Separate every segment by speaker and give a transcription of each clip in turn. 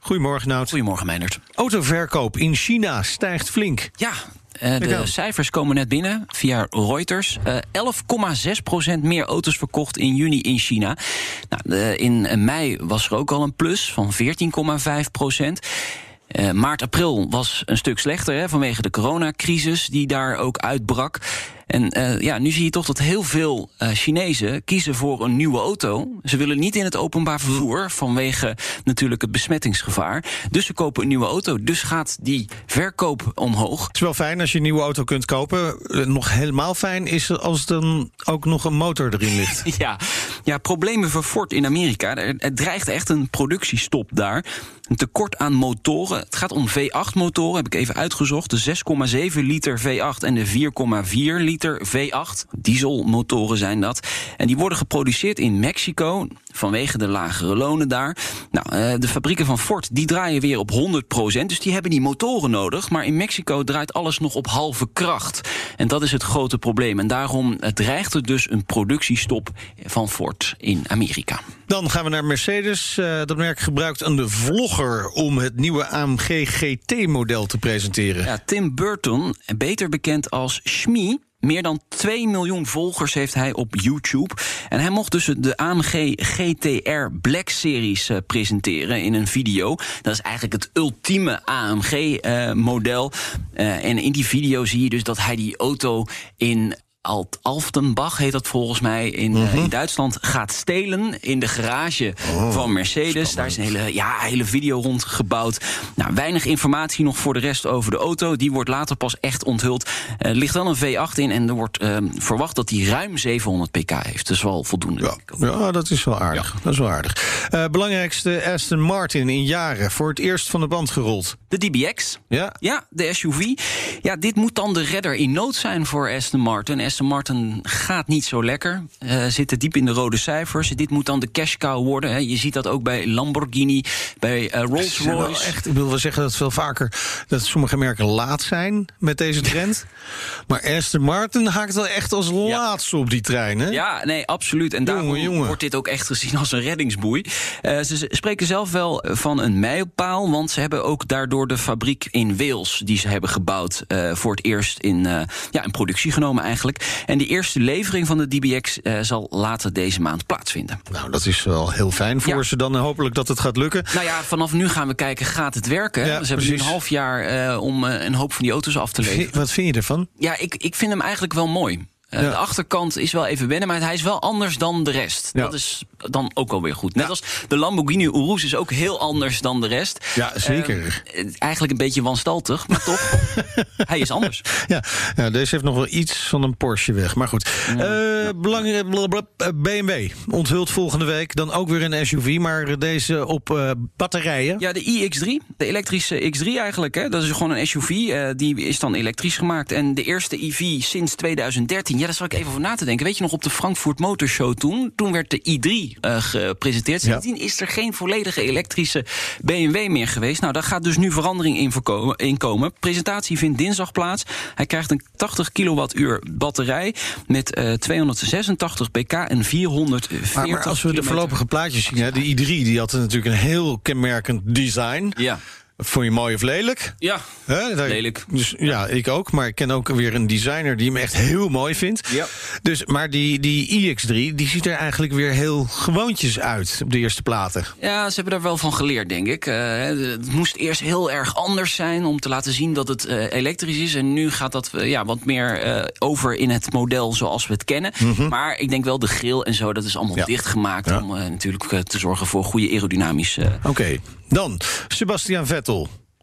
Speaker 1: Goedemorgen Nout.
Speaker 2: Goedemorgen, Meindert.
Speaker 1: Autoverkoop in China stijgt flink.
Speaker 2: Ja, eh, de cijfers komen net binnen via Reuters. Eh, 11,6% meer auto's verkocht in juni in China. Nou, in mei was er ook al een plus van 14,5%. Eh, maart, april was een stuk slechter hè, vanwege de coronacrisis die daar ook uitbrak. En eh, ja, nu zie je toch dat heel veel eh, Chinezen kiezen voor een nieuwe auto. Ze willen niet in het openbaar vervoer vanwege natuurlijk het besmettingsgevaar. Dus ze kopen een nieuwe auto. Dus gaat die verkoop omhoog.
Speaker 1: Het is wel fijn als je een nieuwe auto kunt kopen. Eh, Nog helemaal fijn is als er dan ook nog een motor erin ligt.
Speaker 2: Ja, ja problemen voor in Amerika. Er, er dreigt echt een productiestop daar. Een tekort aan motoren. Het gaat om V8-motoren, heb ik even uitgezocht. De 6,7 liter V8 en de 4,4 liter V8. Dieselmotoren zijn dat. En die worden geproduceerd in Mexico vanwege de lagere lonen daar. Nou, eh, de fabrieken van Ford die draaien weer op 100%. Dus die hebben die motoren nodig. Maar in Mexico draait alles nog op halve kracht. En dat is het grote probleem. En daarom eh, dreigt er dus een productiestop van Ford in Amerika.
Speaker 1: Dan gaan we naar Mercedes. Eh, dat merk gebruikt een vlogger om het nieuwe AMG GT-model te presenteren.
Speaker 2: Ja, Tim Burton, beter bekend als Shmi. Meer dan 2 miljoen volgers heeft hij op YouTube. En hij mocht dus de AMG GTR Black Series eh, presenteren in een video. Dat is eigenlijk het ultieme AMG-model. Eh, en in die video zie je dus dat hij die auto in Alt Alftenbach heet dat volgens mij in, eh, in Duitsland gaat stelen in de garage van Mercedes. Daar is een hele, ja, hele video rond gebouwd. Nou, weinig informatie nog voor de rest over de auto. Die wordt later pas echt onthuld. Er ligt wel een V8 in en er wordt ehm, verwacht dat die ruim 700 pk heeft. Dus wel voldoende.
Speaker 1: Ja, ja, dat is wel aardig. Dat is wel aardig. Eh, belangrijkste Aston Martin in jaren. Voor het eerst van de band gerold.
Speaker 2: De DBX.
Speaker 1: Ja,
Speaker 2: Ja, de SUV. Ja, dit moet dan de redder in nood zijn voor Aston Martin. Aston Martin gaat niet zo lekker. eh, zitten diep in de rode cijfers. Dit moet dan de cash cow worden. Hè. Je ziet dat ook bij Lamborghini, bij eh,
Speaker 1: Ze
Speaker 2: Rolls
Speaker 1: zijn wel
Speaker 2: Royce.
Speaker 1: echt, ik wil wel zeggen dat veel vaker dat sommige merken laat zijn met deze trend. maar Aston Martin haakt wel echt als laatste op die trein, hè?
Speaker 2: Ja, nee, absoluut. En daarom
Speaker 1: Jongen, jongen.
Speaker 2: wordt dit ook echt gezien als een reddingsboei. Eh, ze spreken zelf wel van een mijlpaal, want ze hebben ook daardoor de fabriek in Wales, die ze hebben gebouwd, eh, voor het eerst in, eh, ja, in productie genomen eigenlijk. En de eerste levering van de DBX zal later deze maand plaatsvinden.
Speaker 1: Nou, dat is wel heel fijn voor
Speaker 2: Ja.
Speaker 1: ze dan. En hopelijk dat het gaat lukken.
Speaker 2: Nou ja, vanaf nu gaan we kijken, gaat het werken?
Speaker 1: Ja,
Speaker 2: ze hebben nu een half jaar om een hoop van die auto's af te leveren.
Speaker 1: Wat vind je ervan?
Speaker 2: Ja, ik, ik vind hem eigenlijk wel mooi. Eh,
Speaker 1: Ja.
Speaker 2: De achterkant is wel even wennen, maar hij is wel anders dan de rest.
Speaker 1: Ja.
Speaker 2: Dat is dan ook wel weer goed. Net
Speaker 1: Ja.
Speaker 2: als de Lamborghini Urus is ook heel anders dan de rest.
Speaker 1: Ja, zeker.
Speaker 2: Eh, eigenlijk een beetje wanstaltig, maar toch, hij is anders.
Speaker 1: Ja, ja, deze heeft nog wel iets van een Porsche weg. Maar goed. Eh, belangrijk, eh, BMW onthult volgende week dan ook weer een SUV, maar deze op batterijen.
Speaker 2: Ja, de iX3, de elektrische X3 eigenlijk. Hè. Dat is gewoon een SUV, die is dan elektrisch gemaakt. En de eerste EV sinds 2013. Ja, daar zal ik even over na te denken. Weet je nog, op de Frankfurt Motor Show toen... toen werd de i3 eh, gepresenteerd.
Speaker 1: Ja.
Speaker 2: Sindsdien is er geen volledige elektrische BMW meer geweest. Nou, daar gaat dus nu verandering in, voorkomen, in komen. Presentatie vindt dinsdag plaats. Hij krijgt een 80 kilowattuur batterij... met eh, 286 pk en 440
Speaker 1: Maar, maar als we de voorlopige plaatjes zien, hè, de i3 die had natuurlijk een heel kenmerkend design.
Speaker 2: Ja,
Speaker 1: Vond je mooi of lelijk?
Speaker 2: ja.
Speaker 1: Hè,
Speaker 2: Lelijk.
Speaker 1: Dus, ja, ik ook. Maar ik ken ook weer een designer die hem echt heel mooi vindt.
Speaker 2: Ja.
Speaker 1: Dus, maar die, die iX3 die ziet er eigenlijk weer heel gewoontjes uit op de eerste platen.
Speaker 2: Ja, ze hebben daar wel van geleerd, denk ik. Eh, het moest eerst heel erg anders zijn om te laten zien dat het eh, elektrisch is. En nu gaat dat eh, ja, wat meer eh, over in het model zoals we het kennen. Maar ik denk wel de grill en zo, dat is allemaal
Speaker 1: Mhm. Ja.
Speaker 2: dichtgemaakt... Om eh, natuurlijk eh, te zorgen voor goede aerodynamische...
Speaker 1: Oké, dan Sebastian Vettel.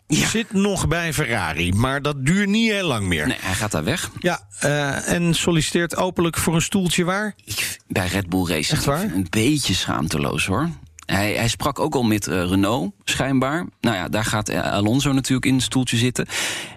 Speaker 2: Ja.
Speaker 1: Zit nog bij Ferrari, maar dat duurt niet heel lang meer.
Speaker 2: Nee, hij gaat daar weg.
Speaker 1: Ja, eh, en solliciteert openlijk voor een stoeltje waar?
Speaker 2: Ik, bij Red Bull Racing.
Speaker 1: Echt waar?
Speaker 2: Een beetje schaamteloos, hoor. Hij, hij sprak ook al met uh, Renault, schijnbaar. Nou ja, daar gaat Alonso natuurlijk in het stoeltje zitten.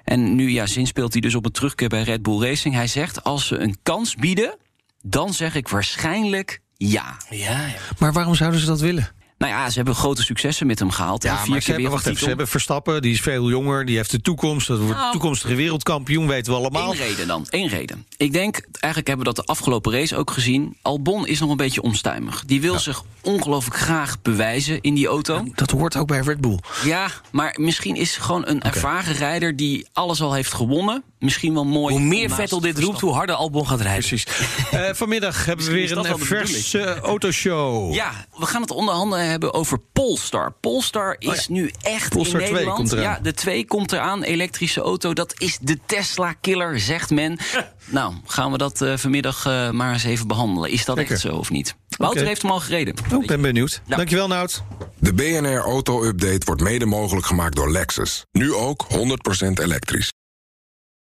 Speaker 2: En nu, ja, sinds speelt hij dus op een terugkeer bij Red Bull Racing. Hij zegt, als ze een kans bieden, dan zeg ik waarschijnlijk ja.
Speaker 3: Ja, ja.
Speaker 1: Maar waarom zouden ze dat willen?
Speaker 2: Nou ja, ze hebben grote successen met hem gehaald.
Speaker 1: Ja,
Speaker 2: Vier
Speaker 1: maar ze hebben, wacht even, ze hebben Verstappen, die is veel jonger, die heeft de toekomst. Dat wordt
Speaker 2: Nou.
Speaker 1: toekomstige wereldkampioen, weten we allemaal.
Speaker 2: Eén reden dan, één reden. Ik denk, eigenlijk hebben we dat de afgelopen race ook gezien. Albon is nog een beetje onstuimig. Die wil zich ongelooflijk graag bewijzen in die auto.
Speaker 1: Dat hoort ook bij Red Bull.
Speaker 2: Ja, maar misschien is gewoon een ervaren rijder die alles al heeft gewonnen. Misschien wel mooi.
Speaker 3: Hoe meer Vettel dit roept, hoe harder Albon gaat rijden.
Speaker 1: Precies. Eh, vanmiddag hebben we
Speaker 2: is
Speaker 1: weer een
Speaker 2: de
Speaker 1: verse autoshow.
Speaker 2: Ja, we gaan het onder andere hebben over Polestar. Polestar is
Speaker 1: Oh ja.
Speaker 2: nu echt
Speaker 1: Polestar
Speaker 2: in
Speaker 1: 2
Speaker 2: Nederland.
Speaker 1: komt eraan.
Speaker 2: Ja, de 2 komt eraan. Elektrische auto, dat is de Tesla-killer, zegt men. nou, gaan we dat eh, vanmiddag eh, maar eens even behandelen. Is dat echt zo of niet? Wouter heeft hem al gereden.
Speaker 1: Oh, ik ben benieuwd.
Speaker 2: Ja.
Speaker 1: Dankjewel, Nout.
Speaker 4: De BNR Auto Update wordt mede mogelijk gemaakt door Lexus. Nu ook 100% elektrisch.